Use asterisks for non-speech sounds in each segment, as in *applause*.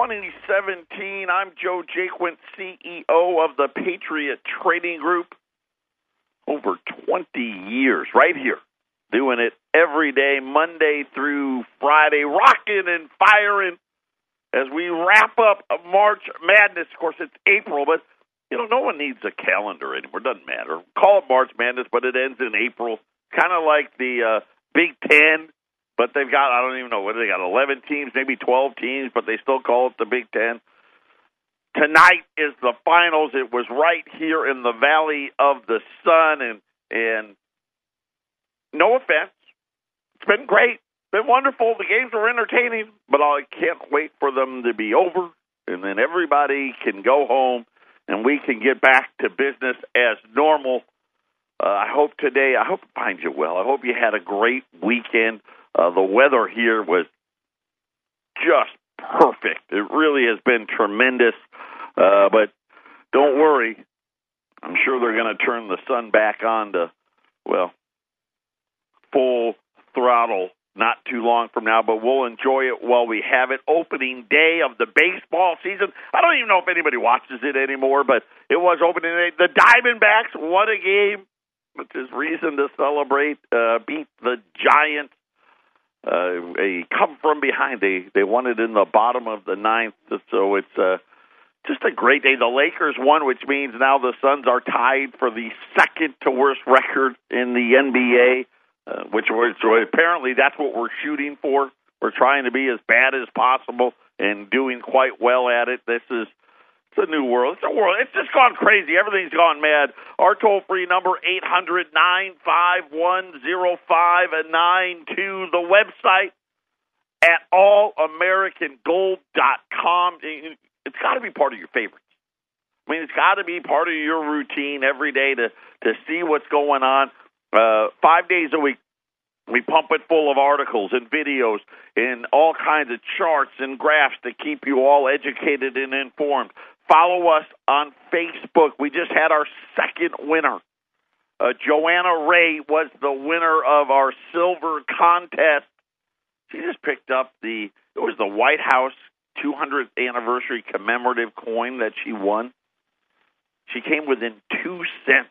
2017. I'm Joe Jaquint, CEO of the Patriot Trading Group. Over 20 years, right here, doing it every day, Monday through Friday, rocking and firing as we wrap up March Madness. Of course, it's April, but you know, no one needs a calendar anymore. It doesn't matter. Call it March Madness, but it ends in April. Kind of like the uh, Big Ten, but they've got I don't even know what they got. Eleven teams, maybe twelve teams, but they still call it the Big Ten. Tonight is the finals. It was right here in the Valley of the Sun, and and no offense, it's been great, been wonderful. The games were entertaining, but I can't wait for them to be over, and then everybody can go home and we can get back to business as normal. Uh, I hope today, I hope it finds you well. I hope you had a great weekend. Uh, the weather here was just perfect. It really has been tremendous. Uh, but don't worry. I'm sure they're going to turn the sun back on to, well, full throttle not too long from now, but we'll enjoy it while we have it. Opening day of the baseball season. I don't even know if anybody watches it anymore, but it was opening day. The Diamondbacks won a game, which is reason to celebrate. Uh, beat the Giants. Uh, a come from behind. They they won it in the bottom of the ninth, so it's uh, just a great day. The Lakers won, which means now the Suns are tied for the second to worst record in the NBA uh, which was apparently that's what we're shooting for. We're trying to be as bad as possible and doing quite well at it. This is it's a new world. It's a world. It's just gone crazy. Everything's gone mad. Our toll free number eight hundred nine five one zero five nine two. The website at allamericangold.com. It's got to be part of your favorites. I mean, it's got to be part of your routine every day to to see what's going on. Uh, five days a week, we pump it full of articles and videos and all kinds of charts and graphs to keep you all educated and informed. Follow us on Facebook. We just had our second winner. Uh, Joanna Ray was the winner of our silver contest. She just picked up the it was the White House 200th anniversary commemorative coin that she won. She came within two cents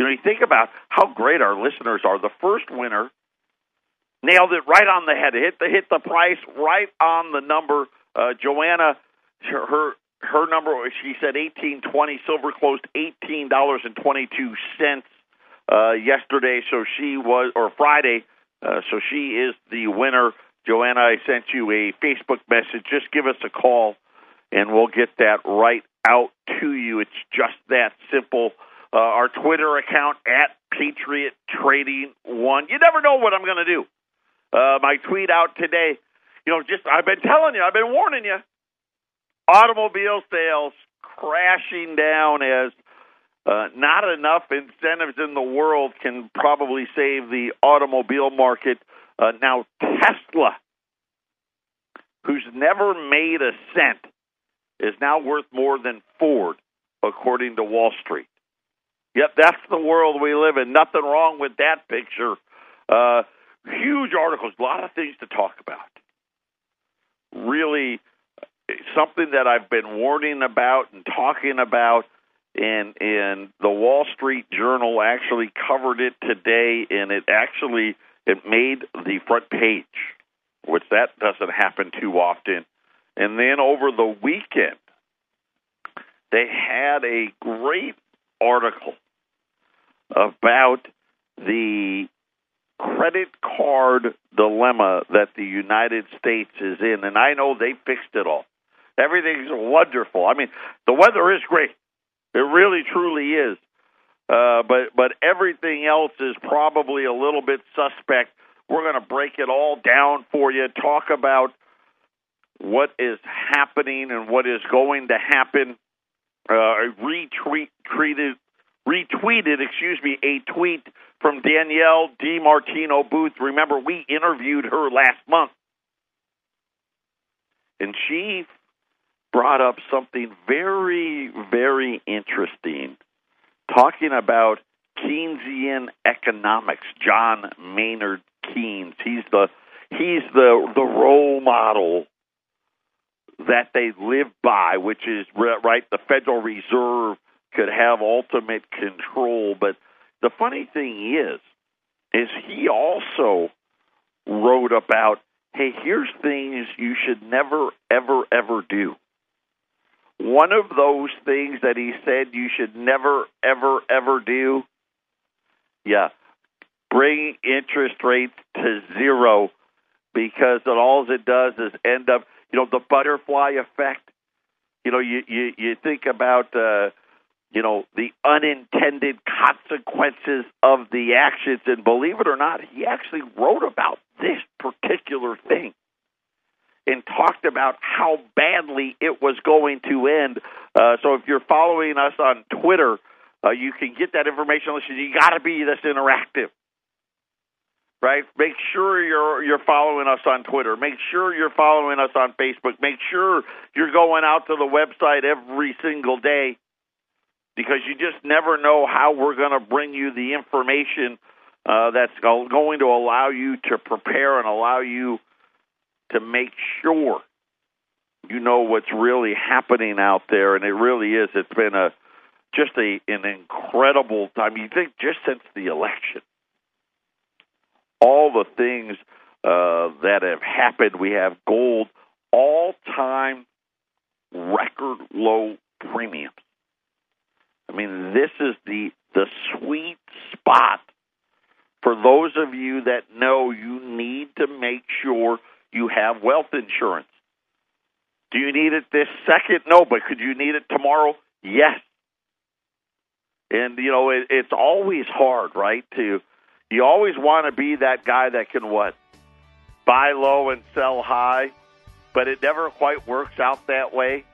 you know, you think about how great our listeners are. The first winner nailed it right on the head. Hit the hit the price right on the number. Uh, Joanna, her her number she said eighteen twenty. Silver closed eighteen dollars and twenty two cents uh, yesterday. So she was or Friday. Uh, so she is the winner. Joanna, I sent you a Facebook message. Just give us a call, and we'll get that right out to you. It's just that simple uh, our Twitter account at Patriot Trading One. You never know what I'm going to do. Uh, my tweet out today, you know, just I've been telling you, I've been warning you. Automobile sales crashing down as uh, not enough incentives in the world can probably save the automobile market. Uh, now, Tesla, who's never made a cent, is now worth more than Ford, according to Wall Street. Yep, that's the world we live in. Nothing wrong with that picture. Uh, huge articles, a lot of things to talk about. Really, something that I've been warning about and talking about, and and the Wall Street Journal actually covered it today, and it actually it made the front page, which that doesn't happen too often. And then over the weekend, they had a great article about the credit card dilemma that the United States is in. And I know they fixed it all. Everything's wonderful. I mean, the weather is great. It really, truly is. Uh, but but everything else is probably a little bit suspect. We're going to break it all down for you. Talk about what is happening and what is going to happen. Uh, retweet treated retweeted, excuse me, a tweet from Danielle DiMartino Booth. Remember, we interviewed her last month. And she brought up something very, very interesting, talking about Keynesian economics. John Maynard Keynes. He's the he's the the role model that they live by, which is right. The Federal Reserve could have ultimate control, but the funny thing is, is he also wrote about, hey, here's things you should never, ever, ever do. One of those things that he said you should never, ever, ever do, yeah, bring interest rates to zero because all it does is end up, you know, the butterfly effect. You know, you you, you think about uh, you know, the unintended consequences of the actions. And believe it or not, he actually wrote about this particular thing and talked about how badly it was going to end. Uh, so if you're following us on Twitter, uh, you can get that information. Listen, you got to be this interactive, right? Make sure you're you're following us on Twitter. Make sure you're following us on Facebook. Make sure you're going out to the website every single day because you just never know how we're going to bring you the information uh, that's going to allow you to prepare and allow you to make sure you know what's really happening out there. And it really is. It's been a just a an incredible time. You think just since the election, all the things uh, that have happened. We have gold all time record low premiums. I mean, this is the the sweet spot for those of you that know you need to make sure you have wealth insurance. Do you need it this second? No, but could you need it tomorrow? Yes. And you know, it, it's always hard, right? To you always want to be that guy that can what buy low and sell high, but it never quite works out that way.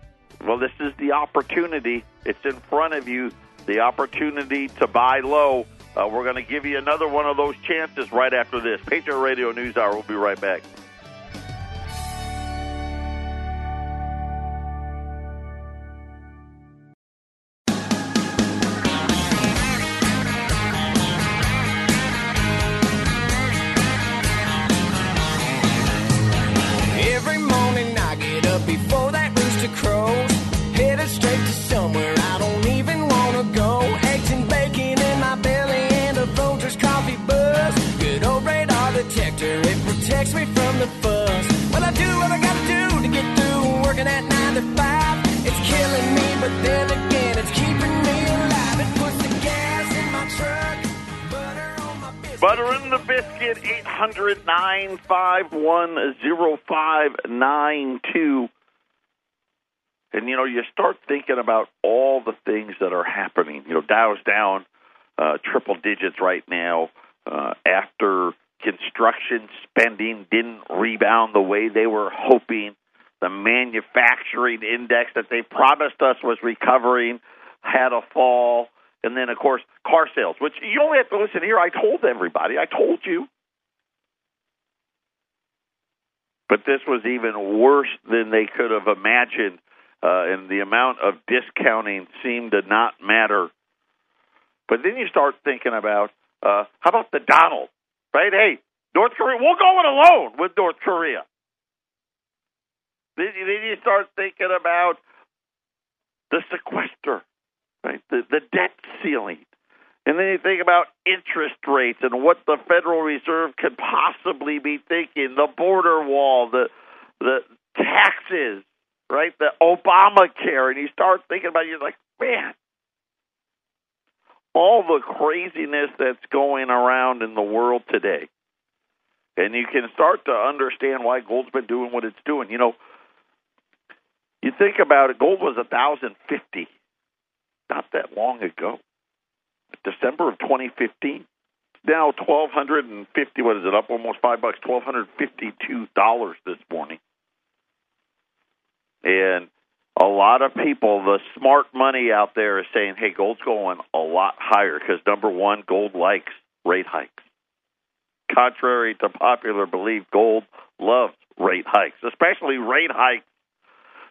Well, this is the opportunity. It's in front of you. The opportunity to buy low. Uh, we're going to give you another one of those chances right after this. Patriot Radio News Hour. We'll be right back. 800 951 0592. And, you know, you start thinking about all the things that are happening. You know, Dow's down uh, triple digits right now uh, after construction spending didn't rebound the way they were hoping. The manufacturing index that they promised us was recovering had a fall. And then, of course, car sales, which you only have to listen here. I told everybody. I told you. But this was even worse than they could have imagined, uh, and the amount of discounting seemed to not matter. But then you start thinking about uh, how about the Donald, right? Hey, North Korea, we'll go it alone with North Korea. Then, then you start thinking about the sequester right? The, the debt ceiling. And then you think about interest rates and what the Federal Reserve could possibly be thinking, the border wall, the the taxes, right? The Obamacare, and you start thinking about it, you're like, man, all the craziness that's going around in the world today. And you can start to understand why gold's been doing what it's doing. You know, you think about it, gold was a thousand fifty not that long ago. December of 2015. Now 1250 what is it up almost 5 bucks 1252 dollars this morning. And a lot of people, the smart money out there is saying, "Hey, gold's going a lot higher because number 1, gold likes rate hikes." Contrary to popular belief, gold loves rate hikes, especially rate hikes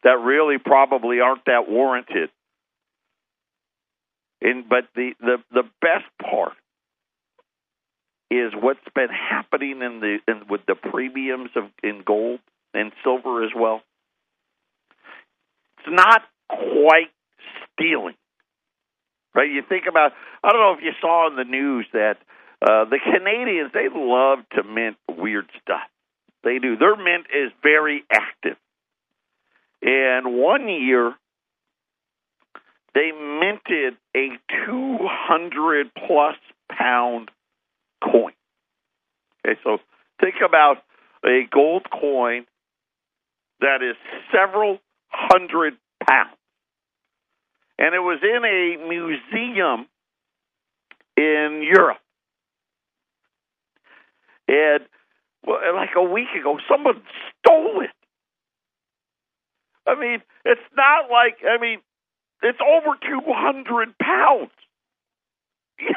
that really probably aren't that warranted. And but the the the best part is what's been happening in the in, with the premiums of in gold and silver as well. It's not quite stealing. Right? You think about I don't know if you saw in the news that uh, the Canadians they love to mint weird stuff. They do. Their mint is very active. And one year they minted a 200 plus pound coin. Okay, so think about a gold coin that is several hundred pounds. And it was in a museum in Europe. And like a week ago, someone stole it. I mean, it's not like, I mean, it's over 200 pounds. *laughs*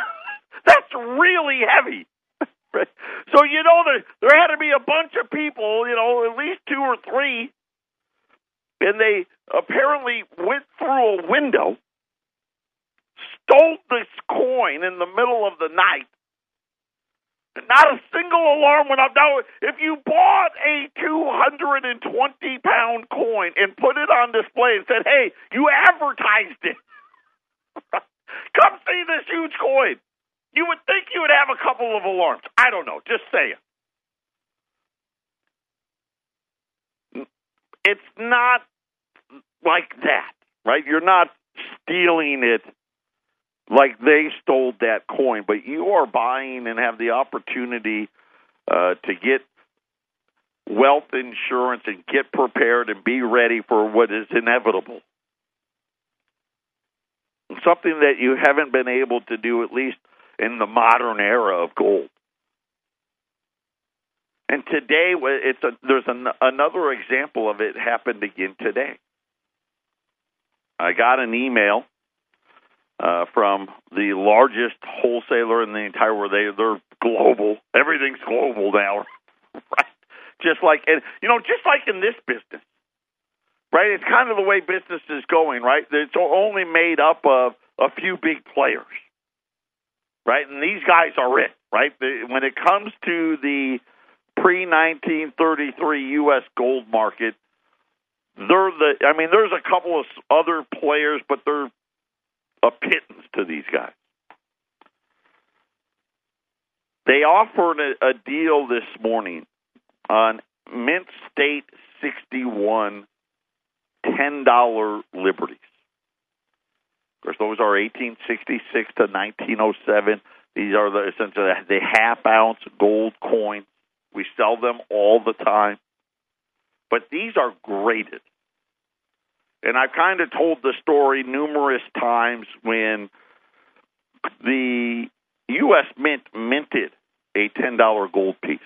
That's really heavy. *laughs* so, you know, there, there had to be a bunch of people, you know, at least two or three, and they apparently went through a window, stole this coin in the middle of the night, not a single alarm went off. Now, if you bought a 220 pound coin and put it on display and said, hey, you advertised it, *laughs* come see this huge coin, you would think you would have a couple of alarms. I don't know. Just saying. It's not like that, right? You're not stealing it like they stole that coin, but you are buying and have the opportunity uh, to get wealth insurance and get prepared and be ready for what is inevitable. Something that you haven't been able to do, at least in the modern era of gold. And today, it's a, there's an, another example of it happened again today. I got an email uh, from the largest wholesaler in the entire world. They they're global. Everything's global now, *laughs* right? Just like and you know, just like in this business, right? It's kind of the way business is going, right? It's only made up of a few big players, right? And these guys are it, right? When it comes to the pre 1933 U.S. gold market, they're the. I mean, there's a couple of other players, but they're a pittance to these guys. They offered a, a deal this morning on Mint State 61 $10 liberties. Of course, those are 1866 to 1907. These are the essentially the half ounce gold coins. We sell them all the time. But these are graded. And I've kind of told the story numerous times when the U.S. Mint minted a $10 gold piece.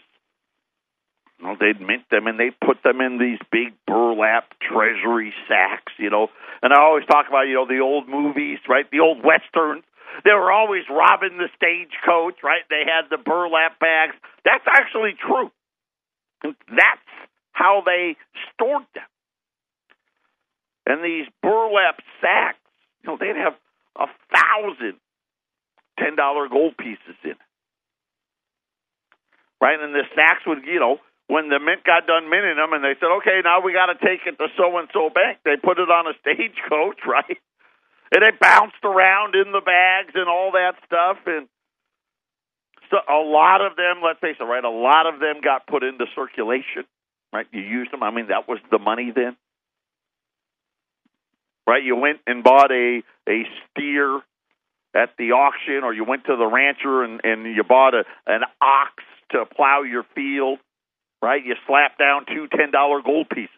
You they'd mint them and they'd put them in these big burlap treasury sacks, you know. And I always talk about, you know, the old movies, right? The old westerns. They were always robbing the stagecoach, right? They had the burlap bags. That's actually true. That's how they stored them. And these burlap sacks, you know, they'd have a thousand ten dollar gold pieces in. Right? And the sacks would, you know, when the mint got done minting them and they said, Okay, now we gotta take it to so and so bank, they put it on a *laughs* stagecoach, right? And it bounced around in the bags and all that stuff and so a lot of them, let's face it, right, a lot of them got put into circulation. Right? You used them. I mean, that was the money then right? You went and bought a a steer at the auction, or you went to the rancher and and you bought a an ox to plow your field, right? You slapped down two ten dollar gold pieces.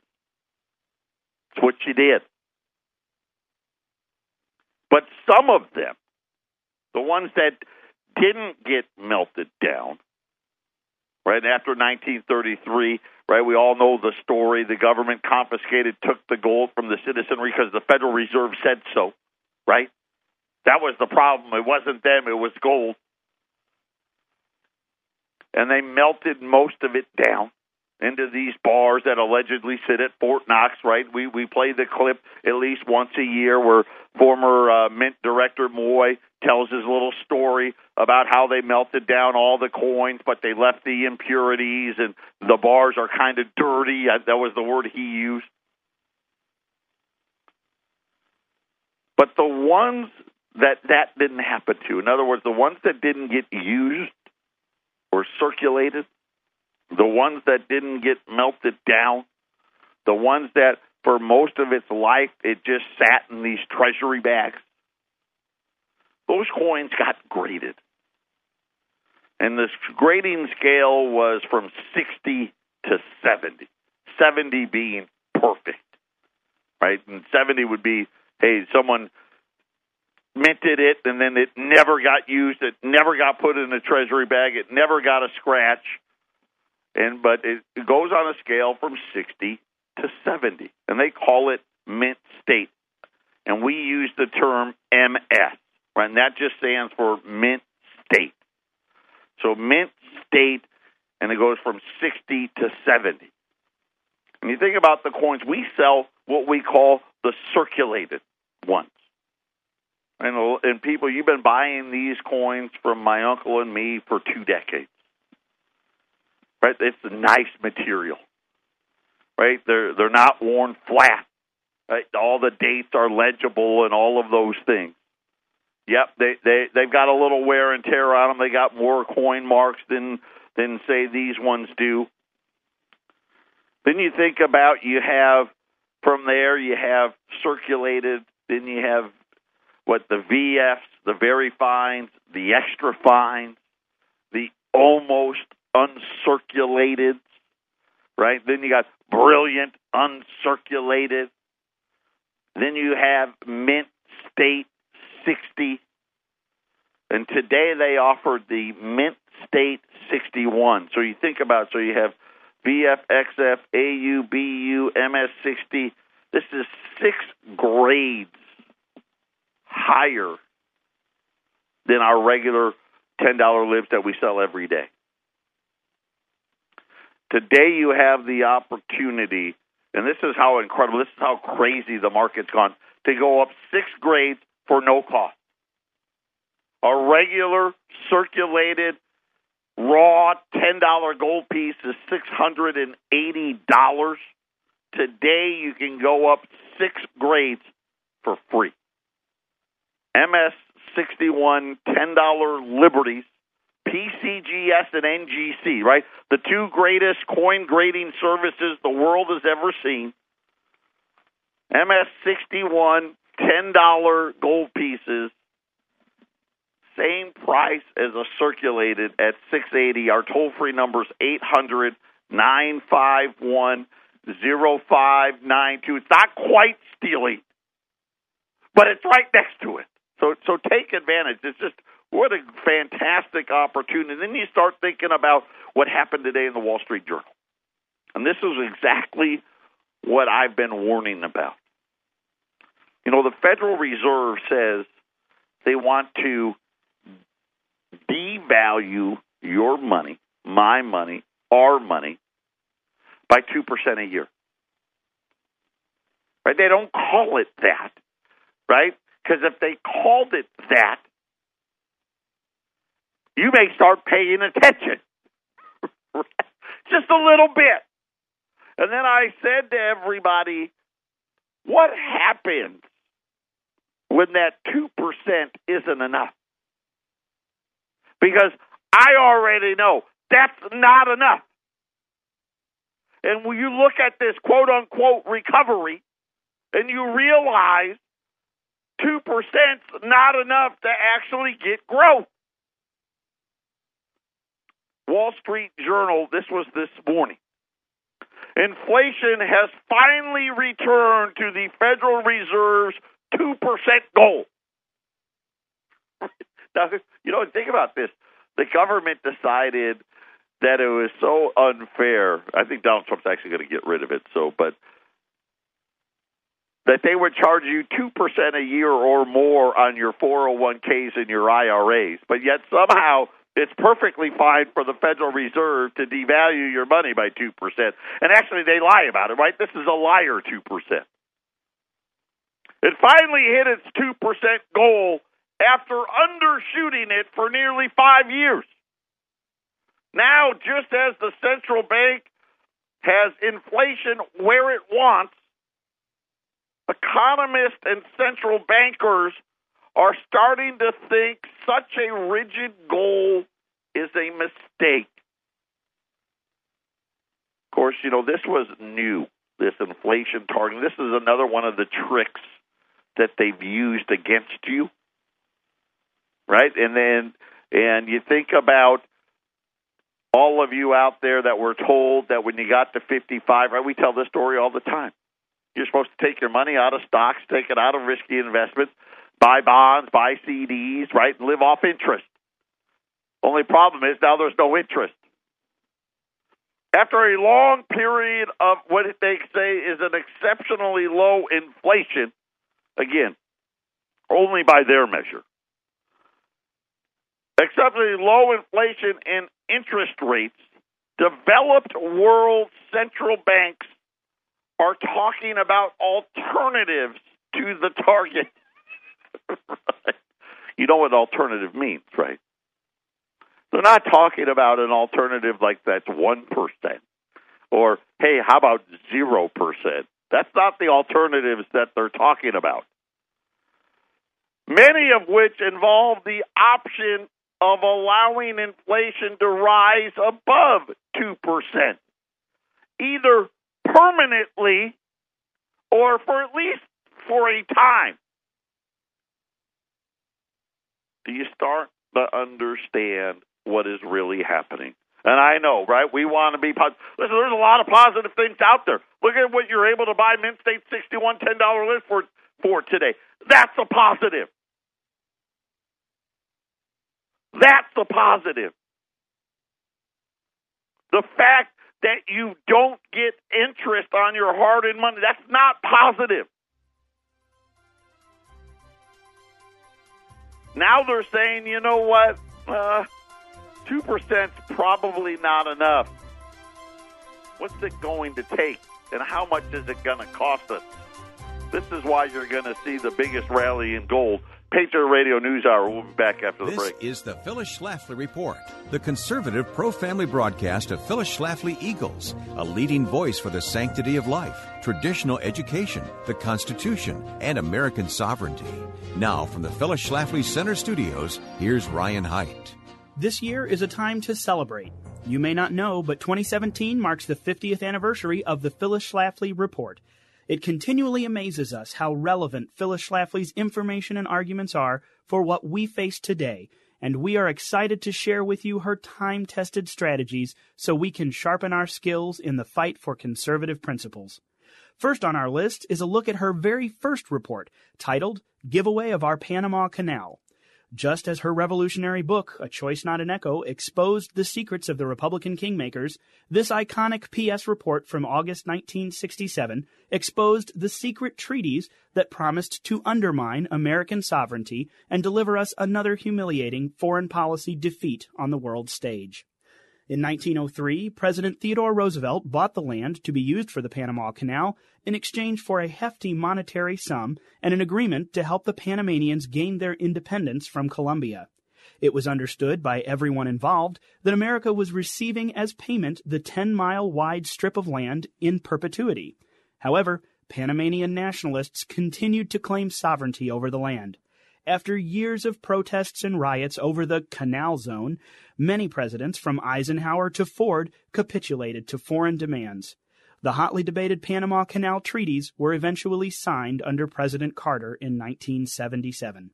That's what you did. But some of them, the ones that didn't get melted down, right after 1933, right? We all know the story. The government confiscated, took the gold from the citizenry because the Federal Reserve said so, right? That was the problem. It wasn't them, it was gold. And they melted most of it down into these bars that allegedly sit at Fort Knox, right? We we play the clip at least once a year where former uh, Mint director Moy tells his little story about how they melted down all the coins, but they left the impurities, and the bars are kind of dirty. That was the word he used. But the ones that that didn't happen to, in other words, the ones that didn't get used or circulated, the ones that didn't get melted down, the ones that for most of its life it just sat in these treasury bags, those coins got graded. And this grading scale was from 60 to 70. 70 being perfect, right? And 70 would be, hey, someone minted it and then it never got used, it never got put in a treasury bag, it never got a scratch. And but it, it goes on a scale from 60 to 70, and they call it mint state. And we use the term MS? And that just stands for mint state. So mint state, and it goes from 60 to 70. And you think about the coins, we sell what we call the circulated ones. And, and people, you've been buying these coins from my uncle and me for two decades. Right? It's a nice material. Right? They're they're not worn flat. Right? All the dates are legible and all of those things. Yep, they they they've got a little wear and tear on them. They got more coin marks than than say these ones do. Then you think about you have from there you have circulated. Then you have what the VFs, the very fines, the extra fines, the almost uncirculated, right? Then you got brilliant uncirculated. Then you have mint state 60. And today they offered the mint state 61. So you think about so you have VF, XF, AU, BU, MS60. This is six grades higher than our regular $10 libs that we sell every day. Today you have the opportunity, and this is how incredible, this is how crazy the market's gone, to go up six grades for no cost. A regular circulated raw $10 gold piece is $680. Today you can go up six grades for free. MS 61 $10 Liberties, PCGS and NGC, right? The two greatest coin grading services the world has ever seen. MS 61 $10 gold pieces, same price as a circulated at 680. Our toll free number is 800 951 0592. It's not quite stealing, but it's right next to it. So so take advantage. It's just what a fantastic opportunity. And then you start thinking about what happened today in the Wall Street Journal. And this is exactly what I've been warning about. You know, the Federal Reserve says they want to devalue your money, my money, our money by 2% a year. Right? They don't call it that, right? Because if they called it that, you may start paying attention. *laughs* Just a little bit. And then I said to everybody, what happens when that 2% isn't enough? Because I already know that's not enough. And when you look at this quote unquote recovery and you realize 2% is not enough to actually get growth. Wall Street Journal, this was this morning. Inflation has finally returned to the Federal Reserve's 2% goal. *laughs* now, you know, think about this. The government decided that it was so unfair. I think Donald Trump's actually going to get rid of it. So, but that they would charge you 2% a year or more on your 401ks and your IRAs, but yet somehow it's perfectly fine for the Federal Reserve to devalue your money by 2%. And actually, they lie about it, right? This is a liar 2%. It finally hit its 2% goal after undershooting it for nearly five years. Now, just as the central bank has inflation where it wants, economists and central bankers are starting to think such a rigid goal is a mistake. Of course, you know, this was new, this inflation target. This is another one of the tricks that they've used against you. Right? And then and you think about all of you out there that were told that when you got to 55, right? We tell this story all the time. You're supposed to take your money out of stocks, take it out of risky investments, buy bonds, buy CDs, right, and live off interest. Only problem is now there's no interest. After a long period of what they say is an exceptionally low inflation, again, only by their measure, exceptionally low inflation and interest rates, developed world central banks are talking about alternatives to the target. *laughs* You know what alternative means, right? They're not talking about an alternative like that's 1% or, hey, how about 0%? That's not the alternatives that they're talking about. Many of which involve the option of allowing inflation to rise above 2%, either permanently or for at least for a time. Do you start to understand what is really happening? And I know, right? We want to be positive. Listen, there's a lot of positive things out there. Look at what you're able to buy Mint State 61 $10 list for, for today. That's a positive. That's the positive. The fact that you don't get interest on your hard earned money, that's not positive. Now they're saying, you know what? Uh, 2% is probably not enough. What's it going to take? And how much is it going to cost us? This is why you're going to see the biggest rally in gold Patriot Radio News Hour. We'll be back after the this break. This is the Phyllis Schlafly Report, the conservative pro family broadcast of Phyllis Schlafly Eagles, a leading voice for the sanctity of life, traditional education, the Constitution, and American sovereignty. Now, from the Phyllis Schlafly Center Studios, here's Ryan Haidt. This year is a time to celebrate. You may not know, but 2017 marks the 50th anniversary of the Phyllis Schlafly Report. It continually amazes us how relevant Phyllis Schlafly's information and arguments are for what we face today, and we are excited to share with you her time tested strategies so we can sharpen our skills in the fight for conservative principles. First on our list is a look at her very first report, titled Giveaway of Our Panama Canal just as her revolutionary book, A Choice Not an Echo, exposed the secrets of the Republican kingmakers, this iconic PS report from August 1967 exposed the secret treaties that promised to undermine American sovereignty and deliver us another humiliating foreign policy defeat on the world stage. In 1903, President Theodore Roosevelt bought the land to be used for the Panama Canal in exchange for a hefty monetary sum and an agreement to help the Panamanians gain their independence from Colombia. It was understood by everyone involved that America was receiving as payment the 10 mile wide strip of land in perpetuity. However, Panamanian nationalists continued to claim sovereignty over the land. After years of protests and riots over the Canal Zone, many presidents, from Eisenhower to Ford, capitulated to foreign demands. The hotly debated Panama Canal treaties were eventually signed under President Carter in 1977.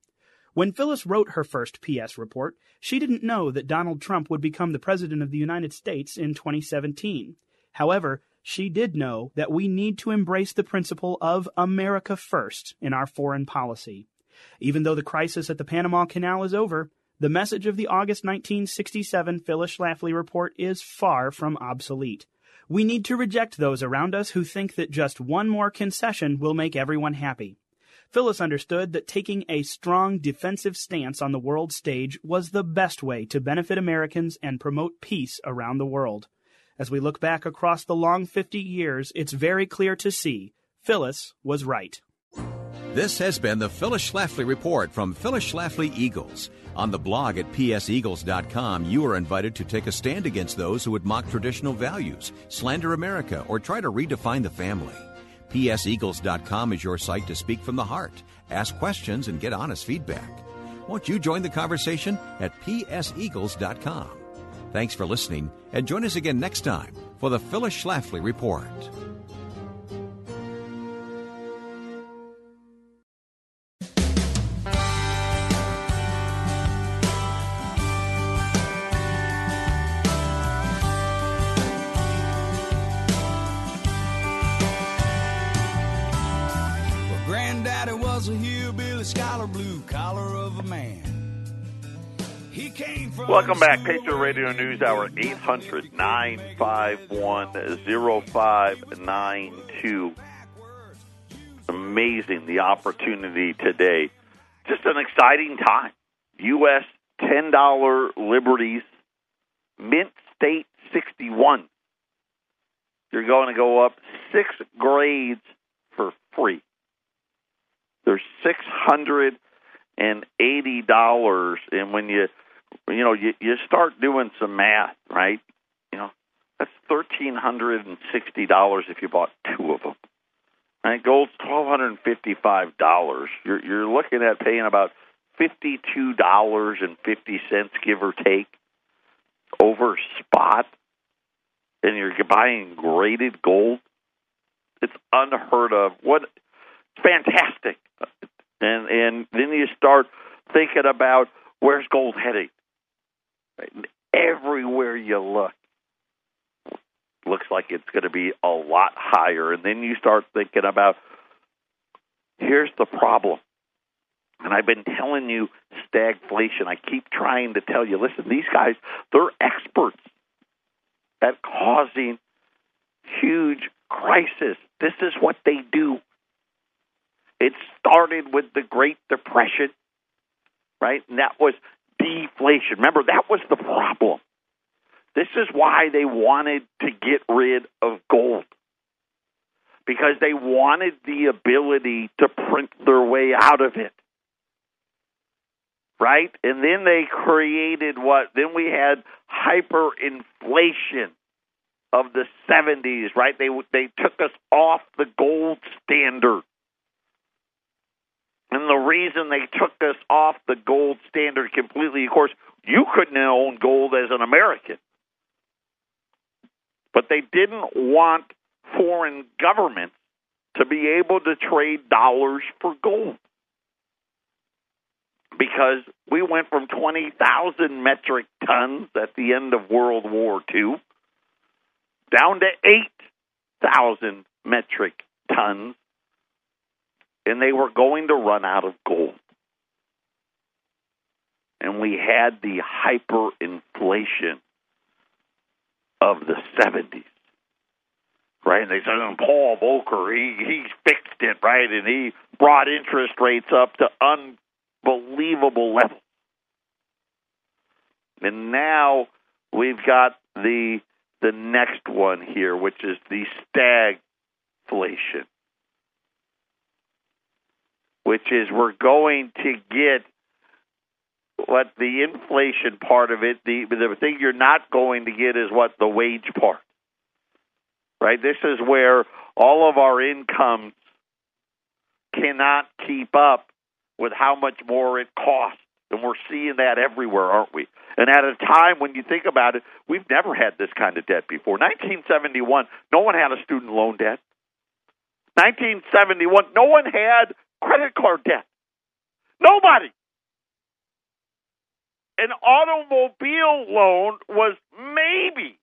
When Phyllis wrote her first PS report, she didn't know that Donald Trump would become the President of the United States in 2017. However, she did know that we need to embrace the principle of America first in our foreign policy. Even though the crisis at the Panama Canal is over, the message of the August 1967 Phyllis Schlafly report is far from obsolete. We need to reject those around us who think that just one more concession will make everyone happy. Phyllis understood that taking a strong defensive stance on the world stage was the best way to benefit Americans and promote peace around the world. As we look back across the long 50 years, it's very clear to see Phyllis was right. This has been the Phyllis Schlafly Report from Phyllis Schlafly Eagles. On the blog at pseagles.com, you are invited to take a stand against those who would mock traditional values, slander America, or try to redefine the family. PSEagles.com is your site to speak from the heart, ask questions, and get honest feedback. Won't you join the conversation at PSEagles.com? Thanks for listening, and join us again next time for the Phyllis Schlafly Report. Welcome back, Patriot Radio News Hour, a 800 951 0592. Amazing the opportunity today. Just an exciting time. U.S. $10 Liberties, Mint State 61. You're going to go up six grades for free. There's $680. And when you you know, you you start doing some math, right? You know, that's thirteen hundred and sixty dollars if you bought two of them. Right? Gold's twelve hundred and fifty-five dollars. You're you're looking at paying about fifty-two dollars and fifty cents, give or take, over spot, and you're buying graded gold. It's unheard of. What? Fantastic. And and then you start thinking about where's gold heading. Everywhere you look, looks like it's going to be a lot higher. And then you start thinking about here's the problem. And I've been telling you stagflation. I keep trying to tell you listen, these guys, they're experts at causing huge crisis. This is what they do. It started with the Great Depression, right? And that was deflation. Remember, that was the problem. This is why they wanted to get rid of gold. Because they wanted the ability to print their way out of it. Right? And then they created what? Then we had hyperinflation of the 70s, right? They they took us off the gold standard. And the reason they took us off the gold standard completely, of course, you couldn't own gold as an American. But they didn't want foreign governments to be able to trade dollars for gold. Because we went from 20,000 metric tons at the end of World War II down to 8,000 metric tons and they were going to run out of gold. And we had the hyperinflation of the 70s. Right? And they said, and Paul Volcker, he, he fixed it, right? And he brought interest rates up to unbelievable levels. And now we've got the the next one here, which is the stagflation which is we're going to get what the inflation part of it. The the thing you're not going to get is what the wage part. Right. This is where all of our incomes cannot keep up with how much more it costs, and we're seeing that everywhere, aren't we? And at a time when you think about it, we've never had this kind of debt before. 1971, no one had a student loan debt. 1971, no one had credit card debt. Nobody. An automobile loan was maybe,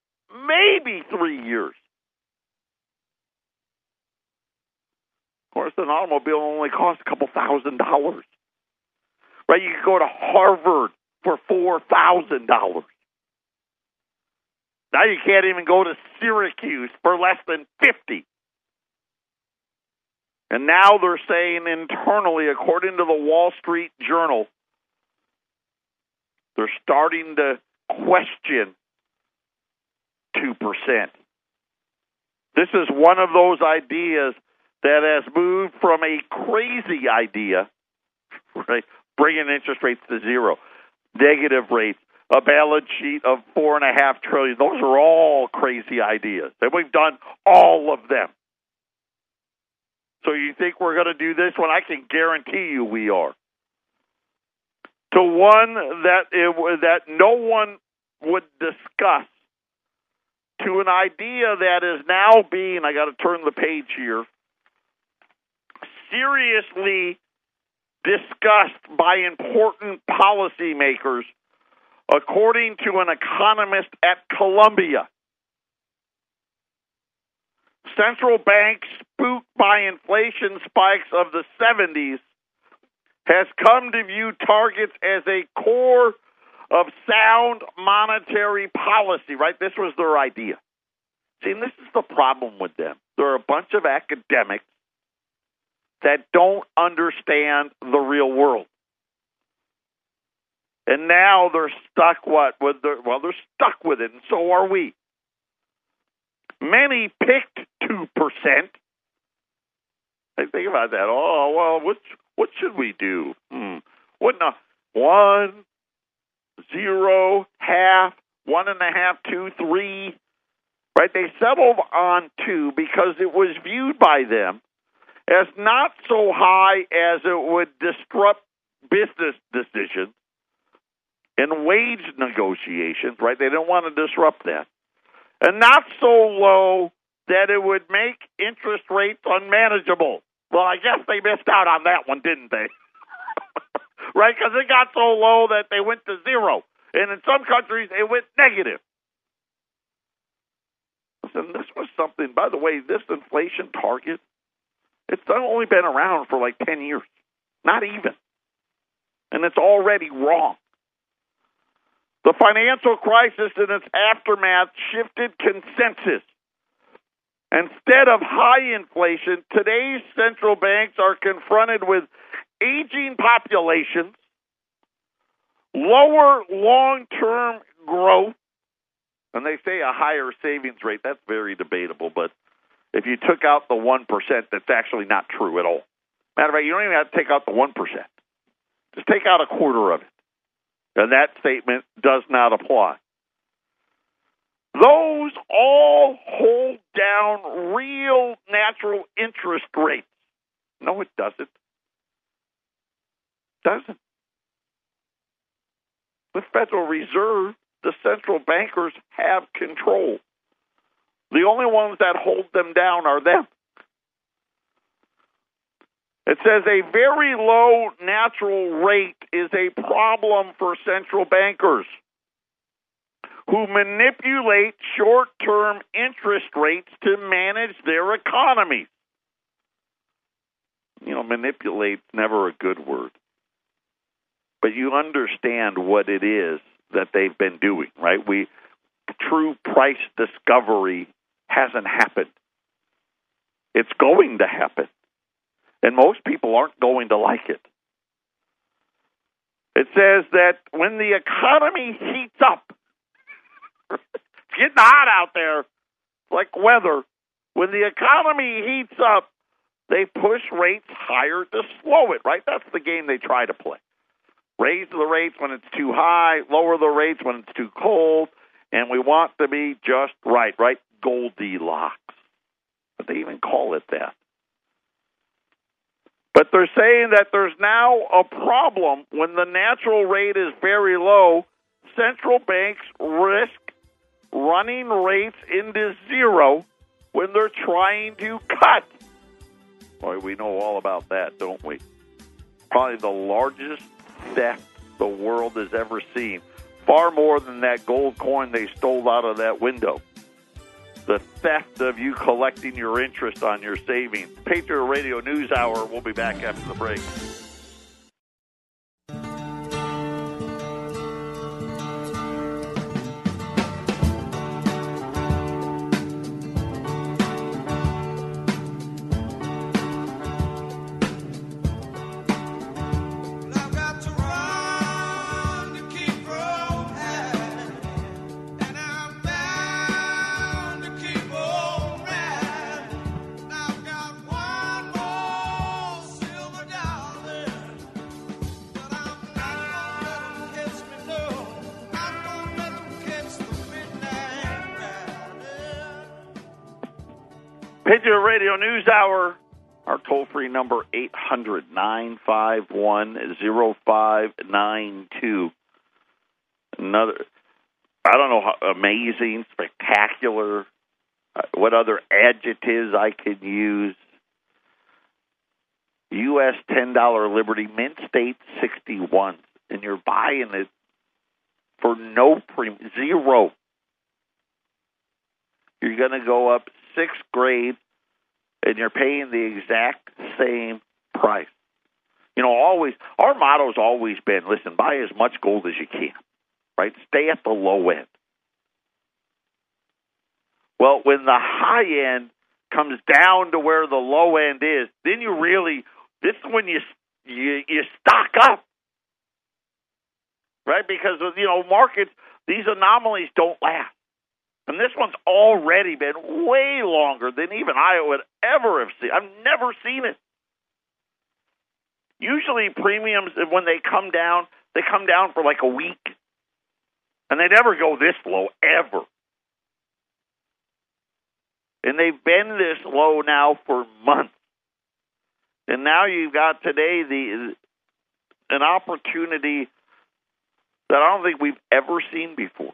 maybe three years. Of course, an automobile only costs a couple thousand dollars. Right? You could go to Harvard for four thousand dollars. Now you can't even go to Syracuse for less than fifty. And now they're saying internally, according to the Wall Street Journal, they're starting to question 2%. This is one of those ideas that has moved from a crazy idea, right, bringing interest rates to zero, negative rates, a balance sheet of four and a half trillion. Those are all crazy ideas, and we've done all of them. So you think we're going to do this one? I can guarantee you we are. To one that it, that no one would discuss. To an idea that is now being, I got to turn the page here, seriously discussed by important policymakers, according to an economist at Columbia. Central banks spooked by inflation spikes of the 70s has come to view targets as a core of sound monetary policy, right? This was their idea. See, and this is the problem with them. They're a bunch of academics that don't understand the real world. And now they're stuck what with the well they're stuck with it and so are we. Many picked two percent. I think about that. Oh well, what what should we do? Hmm. What now? One, zero, half, one and a half, two, three. Right? They settled on two because it was viewed by them as not so high as it would disrupt business decisions and wage negotiations, right? They didn't want to disrupt that. And not so low that it would make interest rates unmanageable. Well, I guess they missed out on that one, didn't they? *laughs* right? Because it got so low that they went to zero. And in some countries, it went negative. Listen, this was something, by the way, this inflation target it's only been around for like 10 years, not even. And it's already wrong. The financial crisis and its aftermath shifted consensus. Instead of high inflation, today's central banks are confronted with aging populations, lower long term growth, and they say a higher savings rate. That's very debatable, but if you took out the 1%, that's actually not true at all. Matter of fact, you don't even have to take out the 1%. Just take out a quarter of it. And that statement does not apply. Those all hold down real natural interest rates. No, it doesn't. Doesn't. The Federal Reserve, the central bankers have control. The only ones that hold them down are them. It says a very low natural rate is a problem for central bankers who manipulate short term interest rates to manage their economies. You know, manipulate never a good word. But you understand what it is that they've been doing, right? We true price discovery hasn't happened. It's going to happen. And most people aren't going to like it. It says that when the economy heats up, it's *laughs* getting hot out there, like weather. When the economy heats up, they push rates higher to slow it, right? That's the game they try to play. Raise the rates when it's too high, lower the rates when it's too cold, and we want to be just right, right? Goldilocks. But they even call it that. But they're saying that there's now a problem when the natural rate is very low. Central banks risk running rates into zero when they're trying to cut. Boy, we know all about that, don't we? Probably the largest theft the world has ever seen. Far more than that gold coin they stole out of that window the theft of you collecting your interest on your savings. Patriot Radio News Hour. We'll be back after the break. Patriot Radio News Hour. Our toll free number eight hundred nine five one zero five nine two. Another, I don't know how amazing, spectacular. Uh, what other adjectives I could use? U.S. ten dollar Liberty Mint State sixty one, and you're buying it for no premium, zero. You're going to go up sixth grade, and you're paying the exact same price. You know, always our motto's always been: listen, buy as much gold as you can, right? Stay at the low end. Well, when the high end comes down to where the low end is, then you really this is when you you, you stock up, right? Because you know markets these anomalies don't last, and this one's already been way longer than even I would ever have seen. I've never seen it. Usually premiums when they come down, they come down for like a week, and they never go this low ever. And they've been this low now for months. And now you've got today the an opportunity that I don't think we've ever seen before.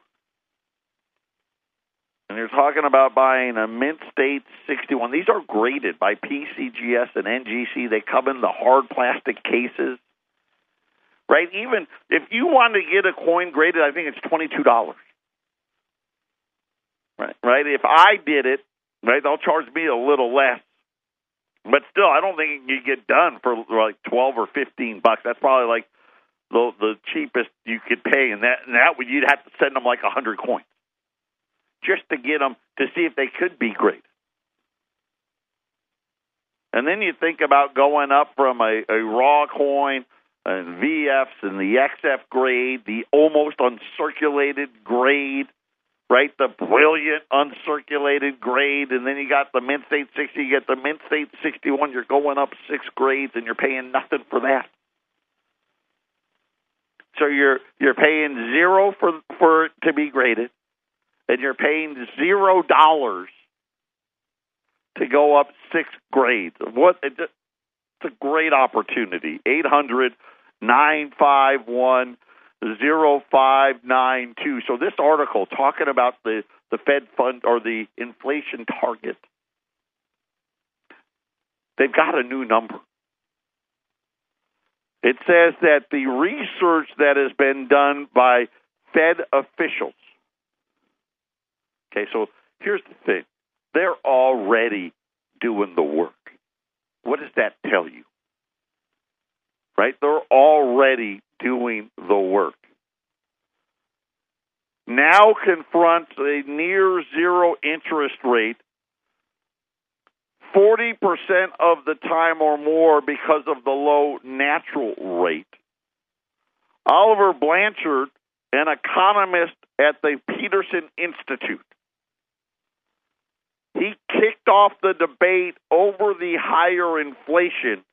And you're talking about buying a Mint State 61. These are graded by PCGS and NGC. They come in the hard plastic cases. Right? Even if you want to get a coin graded, I think it's $22. Right? Right? If I did it, right, they'll charge me a little less. But still, I don't think you get done for like twelve or fifteen bucks. That's probably like the the cheapest you could pay, and that and that would you'd have to send them like a hundred coins just to get them to see if they could be great. And then you think about going up from a, a raw coin and VFs and the XF grade, the almost uncirculated grade, right? The brilliant uncirculated grade, and then you got the Mint State 60, you get the Mint State 61, you're going up six grades and you're paying nothing for that. So you're you're paying zero for for it to be graded, and you're paying zero dollars to go up six grades. What it's a great opportunity. Eight hundred nine five one 0592. So this article talking about the, the Fed fund or the inflation target, they've got a new number. It says that the research that has been done by Fed officials. Okay, so here's the thing. They're already doing the work. What does that tell you? Right? They're already doing the work. Now confronts a near zero interest rate 40% of the time or more because of the low natural rate. Olivier Blanchard, an economist at the Peterson Institute, he kicked off the debate over the higher inflation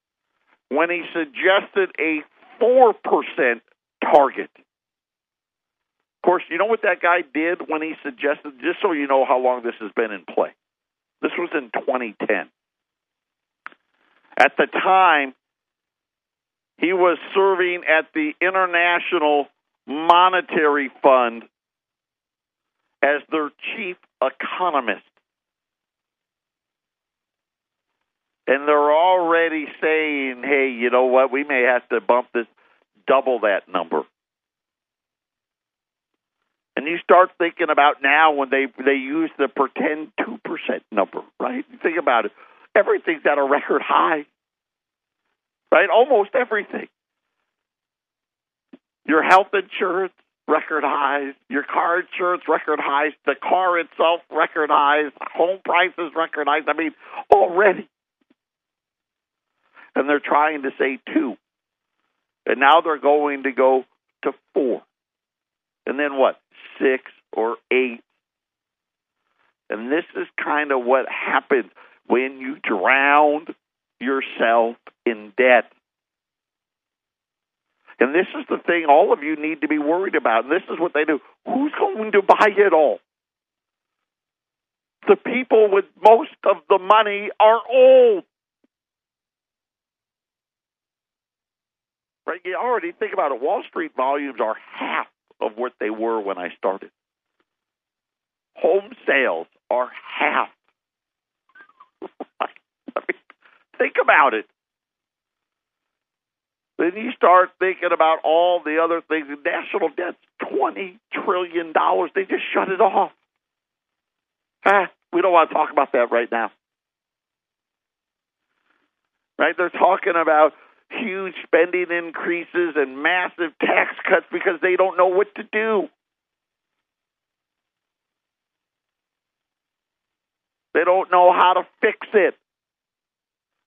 when he suggested a 4% target. Of course, you know what that guy did when he suggested, just so you know how long this has been in play. This was in 2010. At the time, he was serving at the International Monetary Fund as their chief economist. And they're already saying, "Hey, you know what? We may have to bump this double that number." And you start thinking about now when they they use the pretend two percent number, right? Think about it. Everything's at a record high, right? Almost everything. Your health insurance record highs, your car insurance record highs, the car itself record highs, home prices record highs. I mean, already and they're trying to say two. And now they're going to go to four. And then what? Six or eight. And this is kind of what happens when you drown yourself in debt. And this is the thing all of you need to be worried about. And this is what they do. Who's going to buy it all? The people with most of the money are old. Right? You already think about it. Wall Street volumes are half of what they were when I started. Home sales are half. *laughs* I mean, think about it. Then you start thinking about all the other things. National debt's twenty trillion dollars. They just shut it off. Ah, we don't want to talk about that right now. Right? They're talking about huge spending increases and massive tax *laughs* cuts because they don't know what to do. They don't know how to fix it.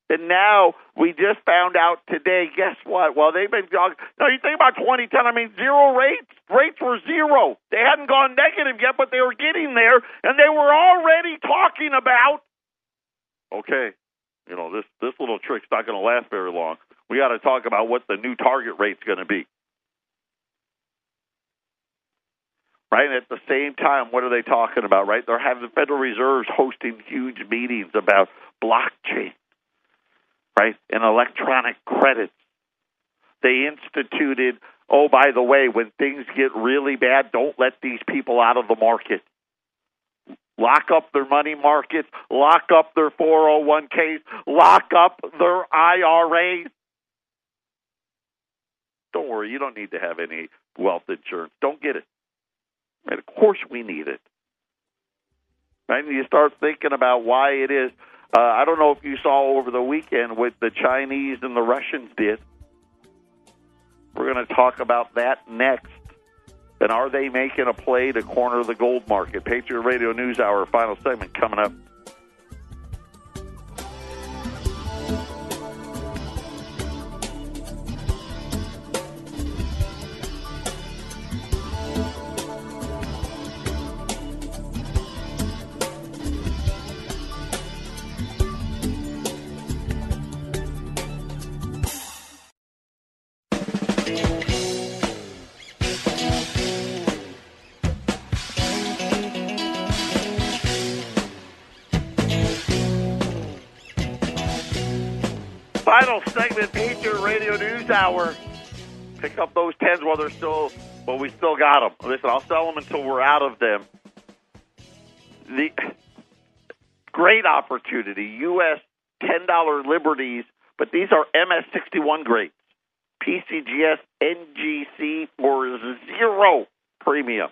And now we just found out today, guess what? Well, they've been. No, you think about 2010, I mean, zero rates. Rates were zero. They hadn't gone negative yet, but they were getting there, and they were already talking about, okay, you know, this, this little trick's not going to last very long. We got to talk about what the new target rate's going to be. right? And at the same time, what are they talking about, right? They're having the Federal Reserve's hosting huge meetings about blockchain, right? And electronic credits. They instituted, oh, by the way, when things get really bad, don't let these people out of the market. Lock up their money markets, lock up their 401ks, lock up their IRAs. Don't worry, you don't need to have any wealth insurance. Don't get it. And of course, we need it. Right? And you start thinking about why it is. Uh, I don't know if you saw over the weekend what the Chinese and the Russians did. We're going to talk about that next. And are they making a play to corner the gold market? Patriot Radio News Hour, final segment coming up. Final segment, Patriot Radio News Hour. Pick up those tens while they're still, well, we still got them. Listen, I'll sell them until we're out of them. The great opportunity, U.S. $10 liberties, but these are MS61 grades. PCGS NGC for zero premium.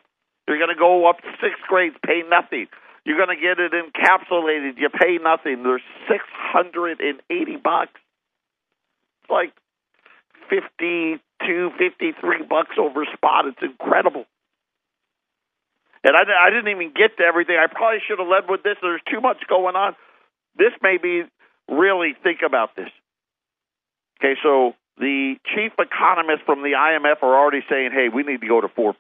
You're going to go up six grades, pay nothing. You're going to get it encapsulated, you pay nothing. There's 680 bucks. Like 52, 53 bucks over spot. It's incredible. And I, I didn't even get to everything. I probably should have led with this. There's too much going on. This may be really think about this. Okay, so the chief economists from the IMF are already saying, hey, we need to go to 4%.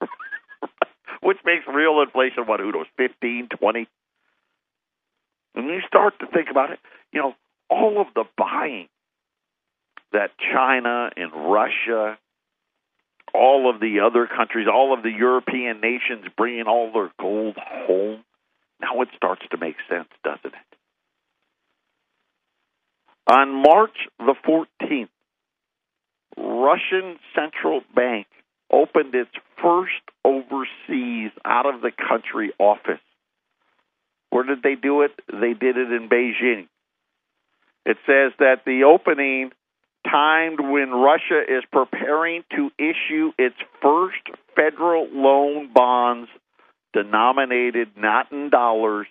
*laughs* Which makes real inflation, what, who knows, 15, 20? And you start to think about it, you know, all of the buying that China and Russia, all of the other countries, all of the European nations bringing all their gold home, now it starts to make sense, doesn't it? On March the 14th, Russian Central Bank opened its first overseas out of the country office. Where did they do it? They did it in Beijing. It says that the opening timed when Russia is preparing to issue its first federal loan bonds denominated not in dollars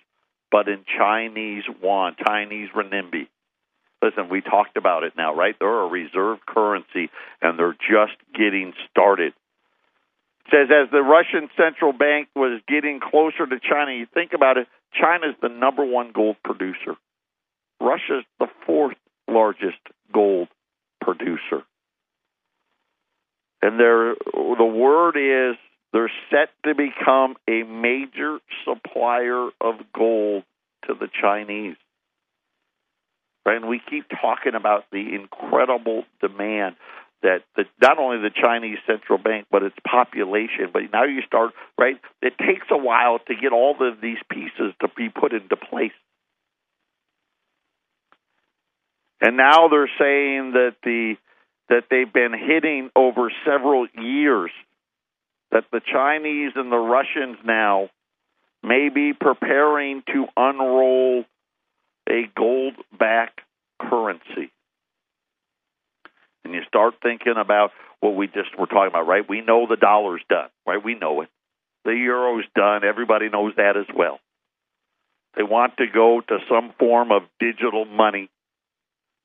but in Chinese yuan, Chinese renminbi. Listen, we talked about it now, right? They're a reserve currency and they're just getting started. It says as the Russian central bank was getting closer to China, you think about it, China's the number one gold producer. Russia's the fourth largest gold producer. And they're, the word is they're set to become a major supplier of gold to the Chinese. And we keep talking about the incredible demand that the, not only the Chinese central bank but its population. But now you start right. It takes a while to get all of these pieces to be put into place. And now they're saying that the that they've been hitting over several years that the Chinese and the Russians now may be preparing to unroll a gold back currency. And you start thinking about what we just were talking about, right? We know the dollar's done, right? We know it. The euro's done. Everybody knows that as well. They want to go to some form of digital money,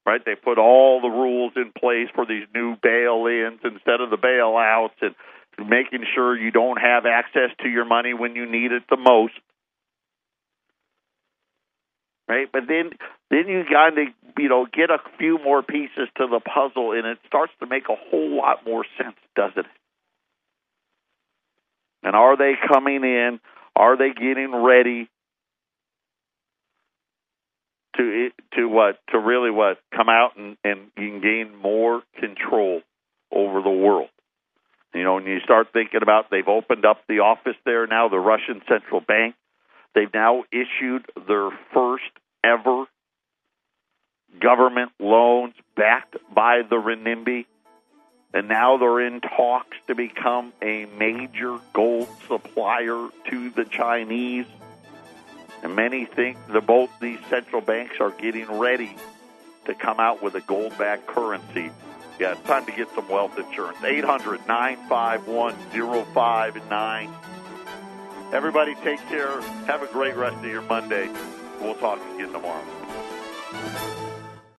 right? They put all the rules in place for these new bail ins instead of the bailouts and making sure you don't have access to your money when you need it the most. Right? But then then you got to you know get a few more pieces to the puzzle and it starts to make a whole lot more sense, doesn't it? And are they coming in? Are they getting ready to to what to really what come out and, and gain more control over the world? You know, when you start thinking about they've opened up the office there now, the Russian central bank. They've now issued their first ever government loans backed by the renminbi. And now they're in talks to become a major gold supplier to the Chinese. And many think that both these central banks are getting ready to come out with a gold backed currency yeah, it's time to get some wealth insurance. 800 951 0509. Everybody take care. Have a great rest of your Monday. We'll talk again tomorrow.